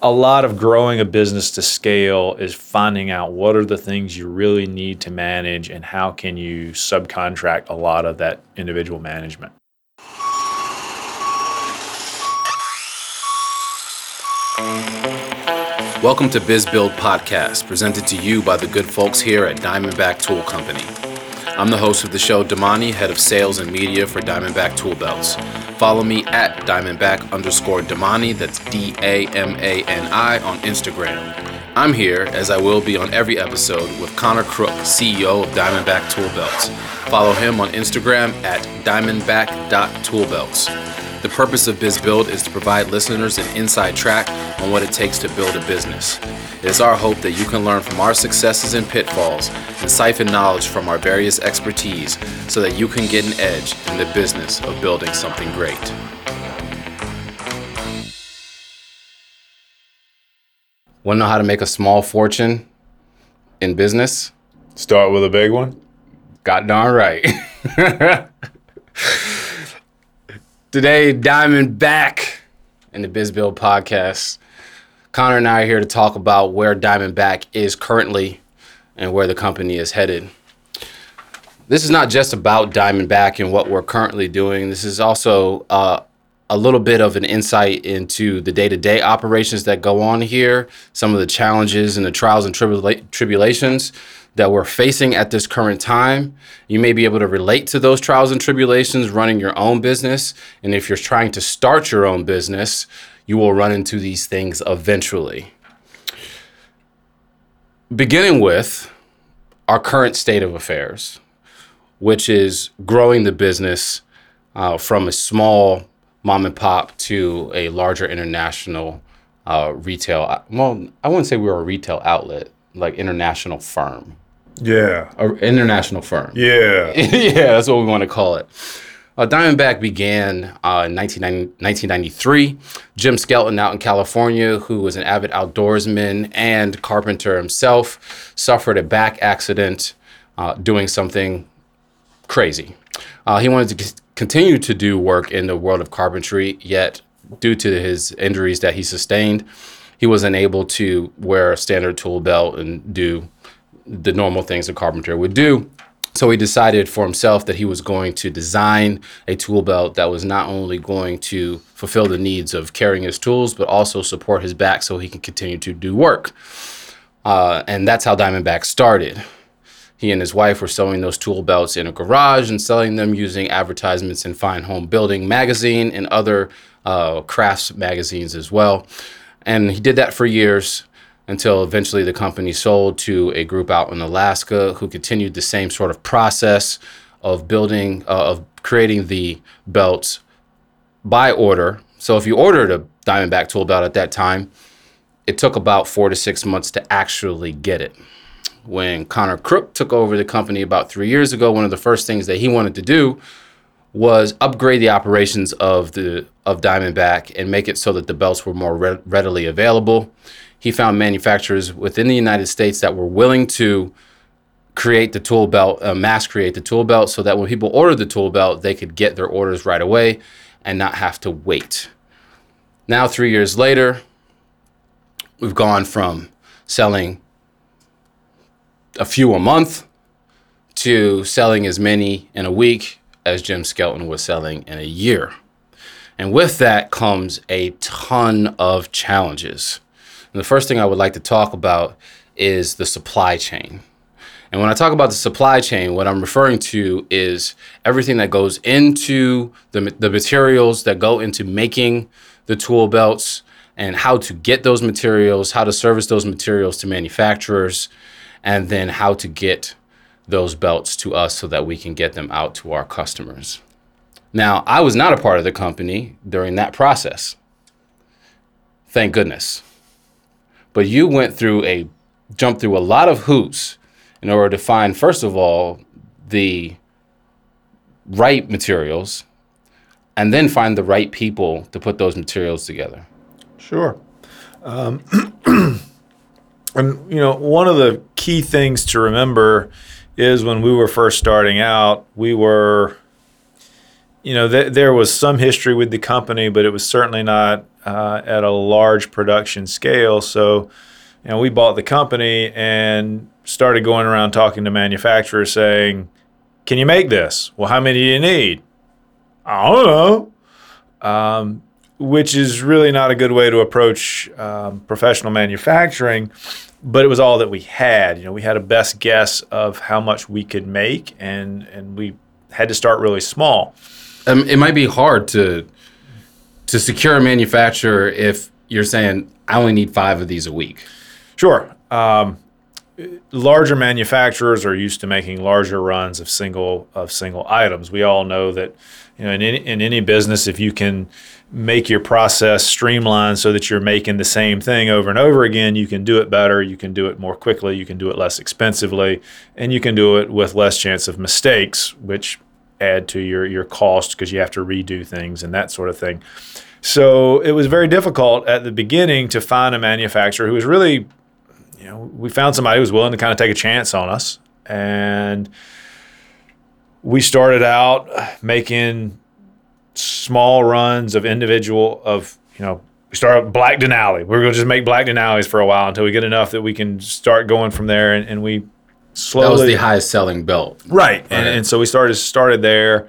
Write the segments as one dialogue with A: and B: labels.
A: a lot of growing a business to scale is finding out what are the things you really need to manage and how can you subcontract a lot of that individual management.
B: Welcome to Biz Build Podcast, presented to you by the good folks here at Diamondback Tool Company. I'm the host of the show, Damani, head of sales and media for Diamondback Tool Belts. Follow me at Diamondback underscore Damani, that's D A M A N I, on Instagram. I'm here, as I will be on every episode, with Connor Crook, CEO of Diamondback Tool Belts. Follow him on Instagram at diamondback.toolbelts. The purpose of BizBuild is to provide listeners an inside track on what it takes to build a business. It is our hope that you can learn from our successes and pitfalls and siphon knowledge from our various expertise so that you can get an edge in the business of building something great. Want to know how to make a small fortune in business?
A: Start with a big one.
B: Got darn right. Today, Diamond back in the Biz Build podcast. Connor and I are here to talk about where Diamondback is currently and where the company is headed. This is not just about Diamondback and what we're currently doing. This is also uh, a little bit of an insight into the day to day operations that go on here, some of the challenges and the trials and tribula- tribulations that we're facing at this current time. You may be able to relate to those trials and tribulations running your own business. And if you're trying to start your own business, you will run into these things eventually. Beginning with our current state of affairs, which is growing the business uh, from a small mom and pop to a larger international uh, retail. Well, I wouldn't say we were a retail outlet, like international firm.
A: Yeah.
B: An international firm.
A: Yeah.
B: yeah, that's what we want to call it. Uh, Diamondback began uh, in 1993. Jim Skelton out in California, who was an avid outdoorsman and carpenter himself, suffered a back accident uh, doing something crazy. Uh, he wanted to c- continue to do work in the world of carpentry, yet, due to his injuries that he sustained, he was unable to wear a standard tool belt and do the normal things a carpenter would do. So he decided for himself that he was going to design a tool belt that was not only going to fulfill the needs of carrying his tools, but also support his back so he can continue to do work. Uh, and that's how Diamondback started. He and his wife were sewing those tool belts in a garage and selling them using advertisements in Fine Homebuilding magazine and other uh, crafts magazines as well. And he did that for years until eventually the company sold to a group out in Alaska who continued the same sort of process of building, uh, of creating the belts by order. So if you ordered a Diamondback tool belt at that time, it took about four to six months to actually get it. When Connor Crook took over the company about three years ago, one of the first things that he wanted to do was upgrade the operations of the of Diamondback and make it so that the belts were more re- readily available he found manufacturers within the United States that were willing to create the tool belt, uh, mass create the tool belt, so that when people ordered the tool belt, they could get their orders right away and not have to wait. Now, three years later, we've gone from selling a few a month to selling as many in a week as Jim Skelton was selling in a year. And with that comes a ton of challenges. And the first thing I would like to talk about is the supply chain. And when I talk about the supply chain, what I'm referring to is everything that goes into the, the materials that go into making the tool belts and how to get those materials, how to service those materials to manufacturers, and then how to get those belts to us so that we can get them out to our customers. Now, I was not a part of the company during that process. Thank goodness but you went through a jumped through a lot of hoops in order to find first of all the right materials and then find the right people to put those materials together.
A: Sure. Um, and you know one of the key things to remember is when we were first starting out we were you know th- there was some history with the company but it was certainly not uh, at a large production scale. So, you know, we bought the company and started going around talking to manufacturers saying, Can you make this? Well, how many do you need? I don't know. Um, which is really not a good way to approach um, professional manufacturing. But it was all that we had. You know, we had a best guess of how much we could make, and and we had to start really small.
B: Um, it might be hard to to secure a manufacturer if you're saying I only need five of these a week.
A: Sure. Um, larger manufacturers are used to making larger runs of single of single items. We all know that you know in any, in any business if you can make your process streamlined so that you're making the same thing over and over again, you can do it better, you can do it more quickly, you can do it less expensively, and you can do it with less chance of mistakes, which add to your your cost because you have to redo things and that sort of thing. So it was very difficult at the beginning to find a manufacturer who was really, you know, we found somebody who was willing to kind of take a chance on us. And we started out making small runs of individual of, you know, we started Black Denali. We are going to just make Black Denalis for a while until we get enough that we can start going from there. And, and we slowly.
B: That was the highest selling belt.
A: Right. And, and so we started started there.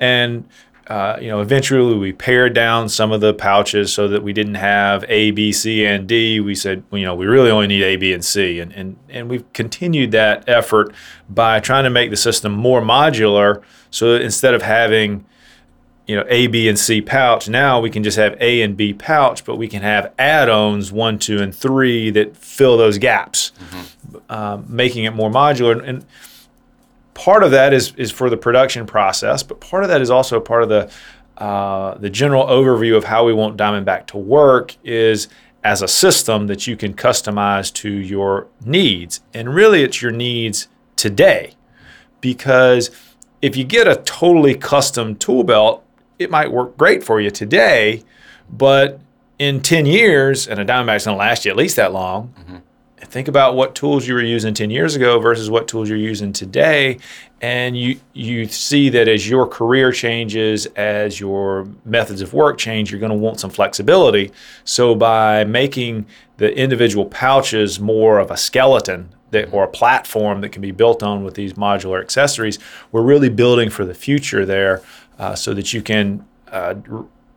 A: And uh, you know, eventually we pared down some of the pouches so that we didn't have A, B, C, and D. We said, you know, we really only need A, B, and C. And, and, and we've continued that effort by trying to make the system more modular. So that instead of having, you know, A, B, and C pouch, now we can just have A and B pouch, but we can have add-ons one, two, and three that fill those gaps, mm-hmm. uh, making it more modular. And part of that is is for the production process, but part of that is also part of the uh, the general overview of how we want Diamondback to work is as a system that you can customize to your needs. And really, it's your needs today. Because if you get a totally custom tool belt, it might work great for you today, but in 10 years, and a Diamondback's gonna last you at least that long, mm-hmm. think about what tools you were using 10 years ago versus what tools you're using today and you you see that as your career changes as your methods of work change you're going to want some flexibility. So by making the individual pouches more of a skeleton that, or a platform that can be built on with these modular accessories we're really building for the future there uh, so that you can uh,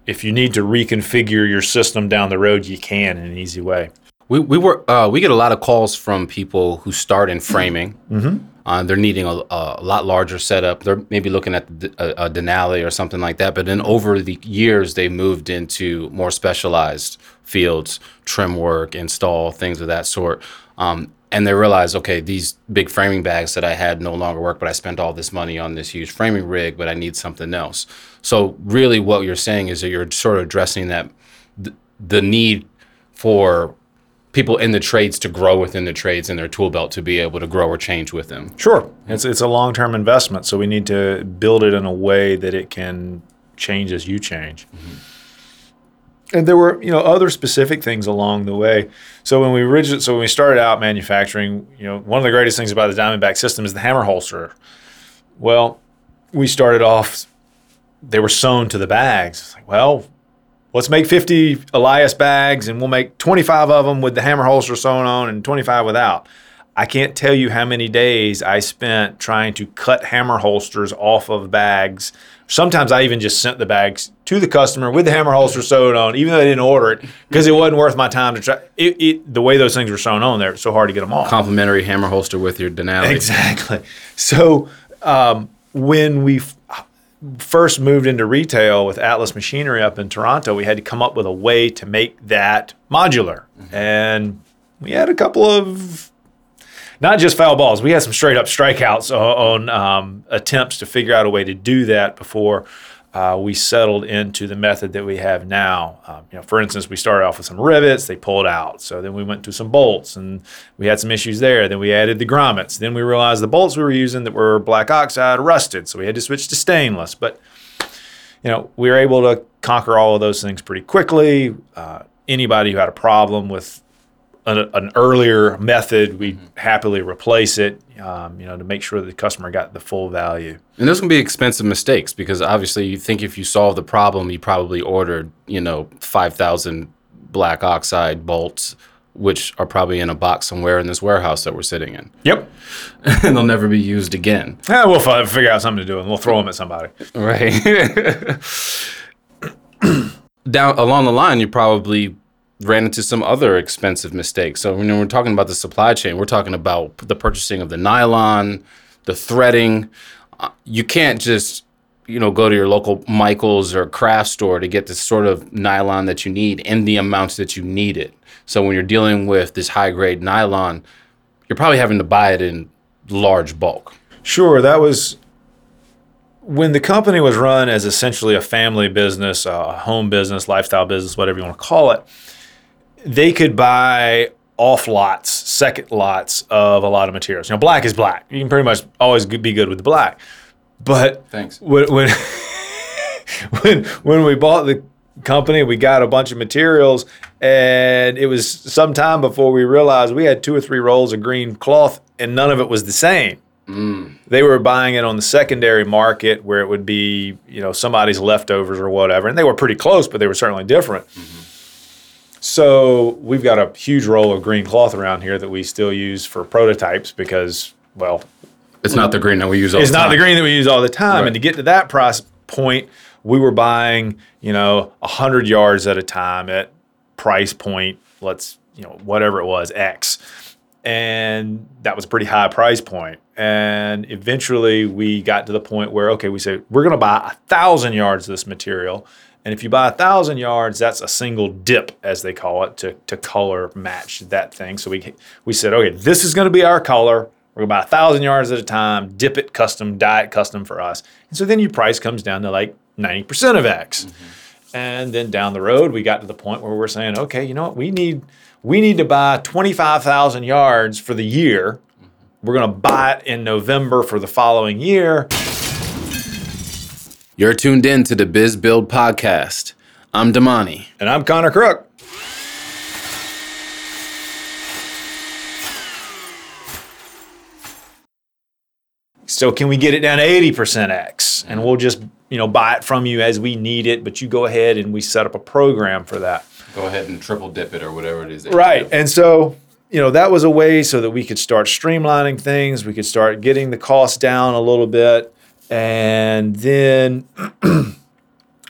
A: if you need to reconfigure your system down the road you can in an easy way
B: we we were uh, we get a lot of calls from people who start in framing. Mm-hmm. Uh, they're needing a, a, lot larger setup. They're maybe looking at a, a Denali or something like that. But then over the years, they moved into more specialized fields, trim work, install things of that sort. Um, and they realize, okay, these big framing bags that I had no longer work, but I spent all this money on this huge framing rig, but I need something else. So really, what you're saying is that you're sort of addressing that th- the need for people in the trades to grow within the trades and their tool belt to be able to grow or change with them.
A: Sure. It's it's a long-term investment, so we need to build it in a way that it can change as you change. Mm-hmm. And there were, you know, other specific things along the way. So when we originally, so when we started out manufacturing, you know, one of the greatest things about the Diamondback system is the hammer holster. Well, we started off; they were sewn to the bags. Like, well, let's make 50 Elias bags and we'll make 25 of them with the hammer holster sewn on and 25 without. I can't tell you how many days I spent trying to cut hammer holsters off of bags. Sometimes I even just sent the bags to the customer with the hammer holster sewn on, even though they didn't order it, because it wasn't worth my time to try. It, it, the way those things were sewn on there, it's so hard to get them off.
B: Complimentary hammer holster with your Denali.
A: Exactly. So um, when we first moved into retail with Atlas Machinery up in Toronto, we had to come up with a way to make that modular. Mm-hmm. And we had a couple of not just foul balls, we had some straight up strikeouts on, um, attempts to figure out a way to do that before uh, we settled into the method that we have now. Um, you know, for instance, we started off with some rivets, they pulled out. So then we went to some bolts and we had some issues there. Then we added the grommets. Then we realized the bolts we were using that were black oxide rusted. So we had to switch to stainless. But, you know, we were able to conquer all of those things pretty quickly. Uh, anybody who had a problem with an, an earlier method, we happily replace it. Um, you know, to make sure that the customer got the full value.
B: And those can be expensive mistakes because obviously you think if you solve the problem, you probably ordered, you know, 5,000 black oxide bolts, which are probably in a box somewhere in this warehouse that we're sitting in.
A: Yep.
B: and they'll never be used again.
A: Yeah, we'll fi- figure out something to do, and we'll throw them at somebody.
B: Right. Down along the line, you probably ran into some other expensive mistakes. So when we're talking about the supply chain, we're talking about the purchasing of the nylon, the threading. Uh, you can't just you know go to your local Michaels or craft store to get the sort of nylon that you need in the amounts that you need it. So when you're dealing with this high grade nylon, you're probably having to buy it in large bulk.
A: Sure, that was when the company was run as essentially a family business, a home business, lifestyle business, whatever you want to call it. They could buy off lots, second lots of a lot of materials. You know, black is black. You can pretty much always be good with the black. But
B: Thanks.
A: when when when, when we bought the company, we got a bunch of materials, and it was some time before we realized we had two or three rolls of green cloth, and none of it was the same. Mm. They were buying it on the secondary market where it would be, you know, somebody's leftovers or whatever, and they were pretty close, but they were certainly different. Mm-hmm. So we've got a huge roll of green cloth around here that we still use for prototypes because, well,
B: It's not the green that we use all
A: it's
B: the
A: not
B: time.
A: the green that we use all the time.
B: Right.
A: And to get to that price point, we were buying, you know, hundred yards at a time at price point. Let's, you know, whatever it was, X, and that was a pretty high price point. And eventually, we got to the point where, okay, we said we're going to buy a thousand yards of this material. And if you buy a thousand yards, that's a single dip, as they call it, to, to color match that thing. So we we said, okay, this is going to be our color. We're gonna buy a thousand yards at a time, dip it custom, dye it custom for us. And so then your price comes down to like 90% of X. Mm-hmm. And then down the road, we got to the point where we're saying, okay, you know what? We need we need to buy 25,000 yards for the year. Mm-hmm. We're gonna buy it in November for the following year.
B: You're tuned in to the Biz Build podcast. I'm Damani.
A: And I'm Connor Crook. So can we get it down to 80% X? And we'll just, you know, buy it from you as we need it, but you go ahead and we set up a program for that.
B: Go ahead and triple dip it or whatever it is. that
A: Right. And so, you know, that was a way so that we could start streamlining things. We could start getting the costs down a little bit. And then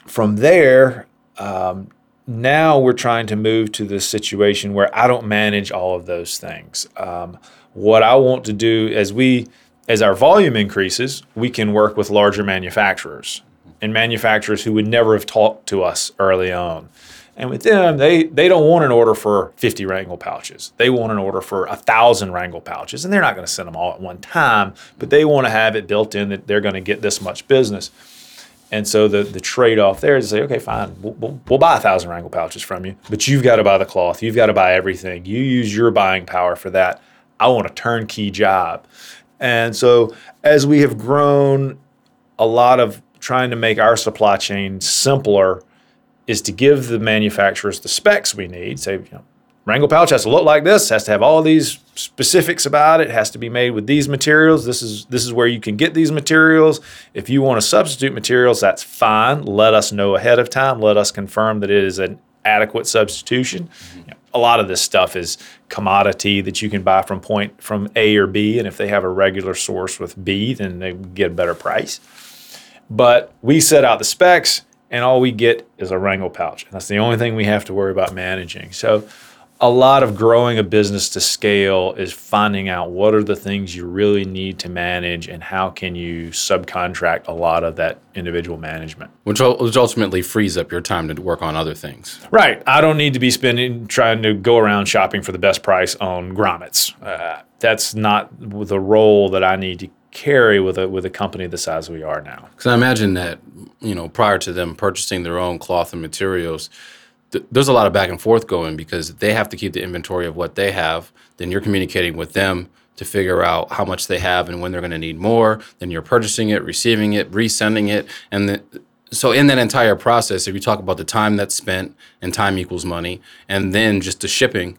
A: from there, um, now we're trying to move to this situation where I don't manage all of those things. Um, what I want to do as we, as our volume increases, we can work with larger manufacturers and manufacturers who would never have talked to us early on. And with them, they, they don't want an order for 50 Wrangle pouches. They want an order for a thousand Wrangle pouches, and they're not going to send them all at one time, but they want to have it built in that they're going to get this much business. And so the, the trade off there is to say, okay, fine, we'll, we'll, we'll buy a thousand Wrangle pouches from you, but you've got to buy the cloth. You've got to buy everything. You use your buying power for that. I want a turnkey job. And so as we have grown, a lot of trying to make our supply chain simpler is to give the manufacturers the specs we need. Say, you know, Wrangle pouch has to look like this, has to have all these specifics about it, has to be made with these materials. This is this is where you can get these materials. If you want to substitute materials, that's fine. Let us know ahead of time. Let us confirm that it is an adequate substitution. Mm-hmm. Know, a lot of this stuff is commodity that you can buy from point from A or B, and if they have a regular source with B, then they get a better price. But we set out the specs, and all we get is a Wrangle pouch. And that's the only thing we have to worry about managing. So, a lot of growing a business to scale is finding out what are the things you really need to manage and how can you subcontract a lot of that individual management.
B: Which, which ultimately frees up your time to work on other things.
A: Right. I don't need to be spending trying to go around shopping for the best price on grommets. Uh, that's not the role that I need to carry with a with a company the size we are now.
B: Because I imagine that, you know, prior to them purchasing their own cloth and materials, th- there's a lot of back and forth going because they have to keep the inventory of what they have. Then you're communicating with them to figure out how much they have and when they're going to need more. Then you're purchasing it, receiving it, resending it. And the, so, in that entire process, if you talk about the time that's spent and time equals money, and then just the shipping,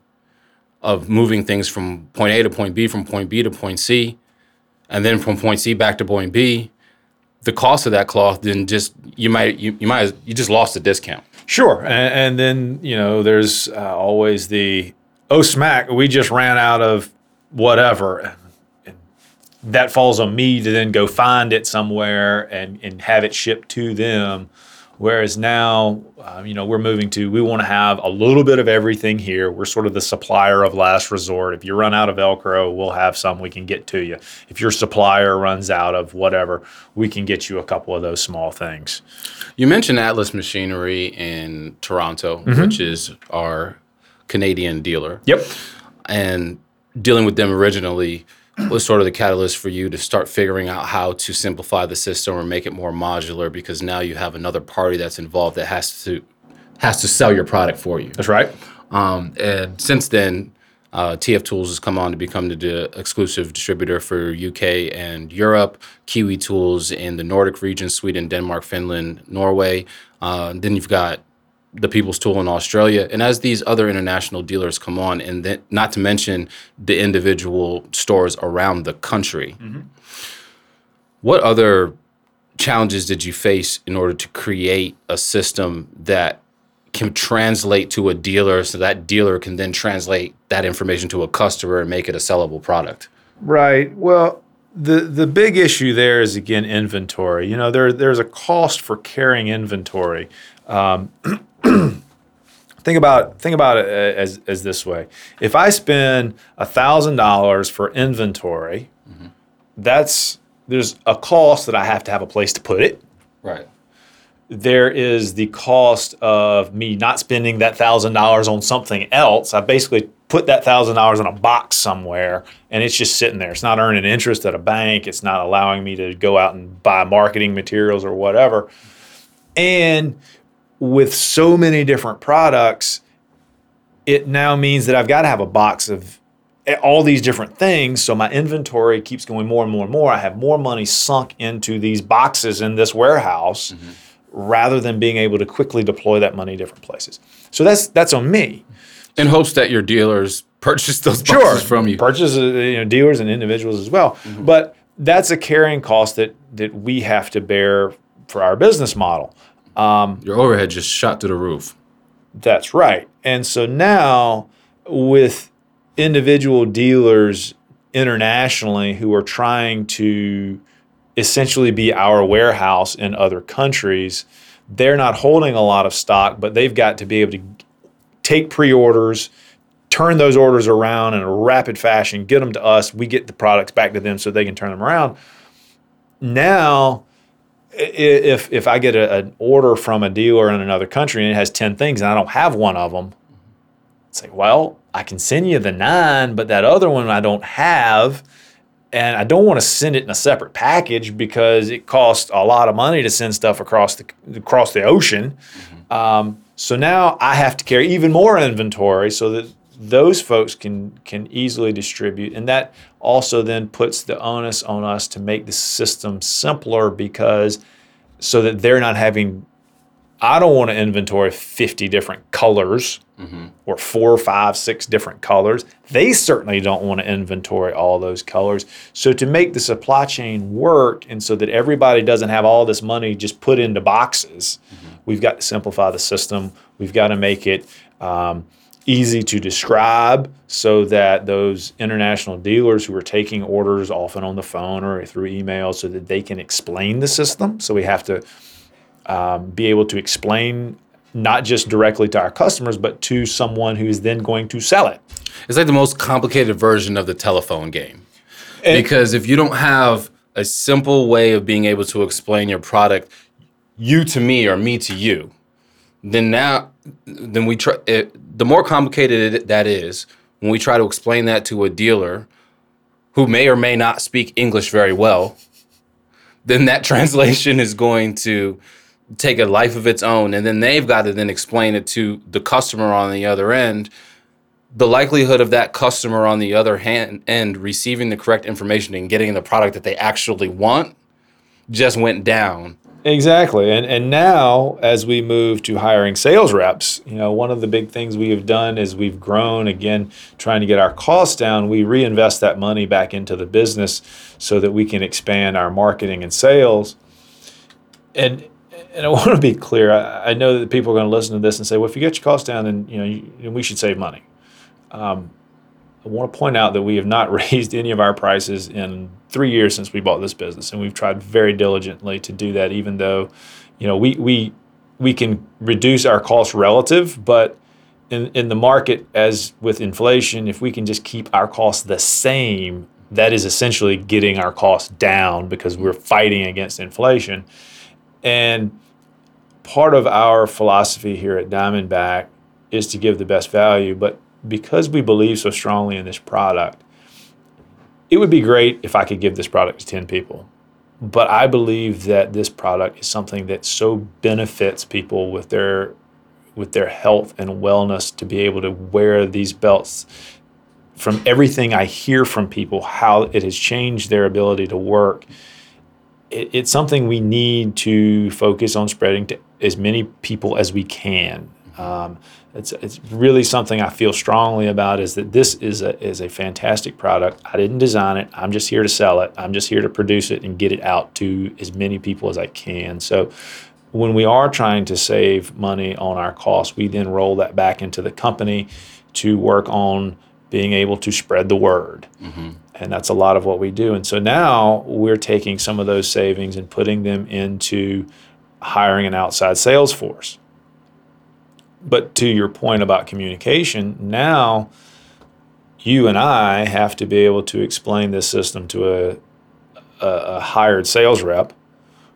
B: of moving things from point A to point B, from point B to point C, and then from point C back to point B, the cost of that cloth then just you might you, you might you just lost the discount.
A: Sure, and, and then you know there's uh, always the oh smack we just ran out of whatever. And that falls on me to then go find it somewhere and, and have it shipped to them. Whereas now, um, you know, we're moving to, we want to have a little bit of everything here. We're sort of the supplier of last resort. If you run out of Velcro, we'll have some we can get to you. If your supplier runs out of whatever, we can get you a couple of those small things.
B: You mentioned Atlas Machinery in Toronto, mm-hmm. which is our Canadian dealer.
A: Yep.
B: And dealing with them originally was sort of the catalyst for you to start figuring out how to simplify the system or make it more modular because now you have another party that's involved that has to has to sell your product for you.
A: That's right.
B: Um, and since then, uh, TF Tools has come on to become the exclusive distributor for UK and Europe. Kiwi Tools in the Nordic region, Sweden, Denmark, Finland, Norway. Uh, then you've got the People's Tool in Australia, and as these other international dealers come on, and then not to mention the individual stores around the country, mm-hmm. what other challenges did you face in order to create a system that can translate to a dealer so that dealer can then translate that information to a customer and make it a sellable product?
A: Right. Well, the the big issue there is again inventory. You know, there there's a cost for carrying inventory. Um, think about think about it as as this way: if I spend thousand dollars for inventory, mm-hmm. that's there's a cost that I have to have a place to put it.
B: Right.
A: There is the cost of me not spending that thousand dollars on something else. I basically put that thousand dollars in a box somewhere and it's just sitting there. It's not earning interest at a bank. It's not allowing me to go out and buy marketing materials or whatever. And with so many different products, it now means that I've got to have a box of all these different things. So my inventory keeps going more and more and more. I have more money sunk into these boxes in this warehouse mm-hmm. rather than being able to quickly deploy that money different places. So that's that's on me.
B: In hopes that your dealers purchase those boxes sure, from you.
A: Purchase uh, you know, dealers and individuals as well. Mm-hmm. But that's a carrying cost that that we have to bear for our business model.
B: Um, Your overhead just shot to the roof.
A: That's right. And so now, with individual dealers internationally who are trying to essentially be our warehouse in other countries, they're not holding a lot of stock, but they've got to be able to take pre orders, turn those orders around in a rapid fashion, get them to us. We get the products back to them so they can turn them around. Now, if if I get a, an order from a dealer in another country and it has ten things and I don't have one of them, it's like, well, I can send you the nine, but that other one I don't have, and I don't want to send it in a separate package because it costs a lot of money to send stuff across the across the ocean. Mm-hmm. Um, so now I have to carry even more inventory so that those folks can can easily distribute and that also then puts the onus on us to make the system simpler because so that they're not having I don't want to inventory 50 different colors mm-hmm. or four, five, six different colors. They certainly don't want to inventory all those colors. So, to make the supply chain work and so that everybody doesn't have all this money just put into boxes, mm-hmm. we've got to simplify the system. We've got to make it um, easy to describe so that those international dealers who are taking orders often on the phone or through email so that they can explain the system. So we have to um, be able to explain not just directly to our customers but to someone who is then going to sell it.
B: It's like the most complicated version of the telephone game. And because if you don't have a simple way of being able to explain your product you to me or me to you then now then we try it, the more complicated that is when we try to explain that to a dealer who may or may not speak english very well then that translation is going to take a life of its own. And then they've got to then explain it to the customer on the other end. The likelihood of that customer on the other hand end receiving the correct information and getting the product that they actually want just went down
A: Exactly. And and now as we move to hiring sales reps, you know, one of the big things we have done is we've grown again trying to get our costs down. We reinvest that money back into the business so that we can expand our marketing and sales. And and I want to be clear. I, I know that people are going to listen to this and say, "Well, if you get your costs down, then you know you, we should save money." Um, I want to point out that we have not raised any of our prices in three years since we bought this business, and we've tried very diligently to do that. Even though, you know, we we we can reduce our cost relative, but in in the market, as with inflation, if we can just keep our costs the same, that is essentially getting our costs down because we're fighting against inflation. And part of our philosophy here at Diamondback is to give the best value, but because we believe so strongly in this product, it would be great if I could give this product to 10 people. But I believe that this product is something that so benefits people with their with their health and wellness to be able to wear these belts. From everything I hear from people, how it has changed their ability to work, it, it's something we need to focus on spreading to as many people as we can. Um, it's, it's really something I feel strongly about is that this is a, is a fantastic product. I didn't design it. I'm just here to sell it. I'm just here to produce it and get it out to as many people as I can. So when we are trying to save money on our costs, we then roll that back into the company to work on being able to spread the word. Mm-hmm. And that's a lot of what we do. And so now we're taking some of those savings and putting them into hiring an outside sales force but to your point about communication, now you and I have to be able to explain this system to a, a, a hired sales rep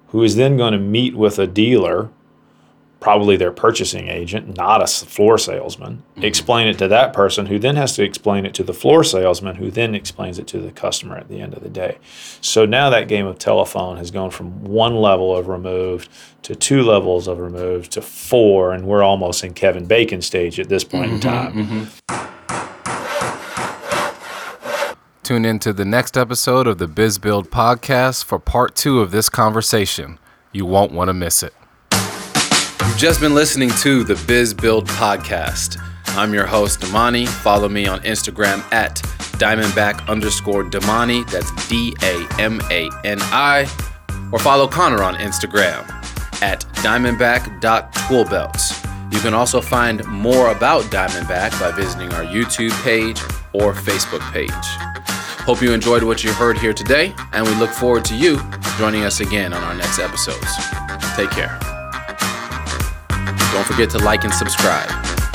A: who is then going to meet with a dealer probably their purchasing agent, not a floor salesman, mm-hmm. explain it to that person who then has to explain it to the floor salesman who then explains it to the customer at the end of the day. So now that game of telephone has gone from one level of removed to two levels of removed to four, and we're almost in Kevin Bacon stage at this point mm-hmm, in time. Mm-hmm.
B: Tune in to the next episode of the Biz Build podcast for part two of this conversation. You won't want to miss it. You've just been listening to the Biz Build Podcast. I'm your host, Damani. Follow me on Instagram at Diamondback underscore Damani. That's D A M A N I. Or follow Connor on Instagram at diamondback.toolbelts. You can also find more about Diamondback by visiting our YouTube page or Facebook page. Hope you enjoyed what you heard here today, and we look forward to you joining us again on our next episodes. Take care. Don't forget to like and subscribe.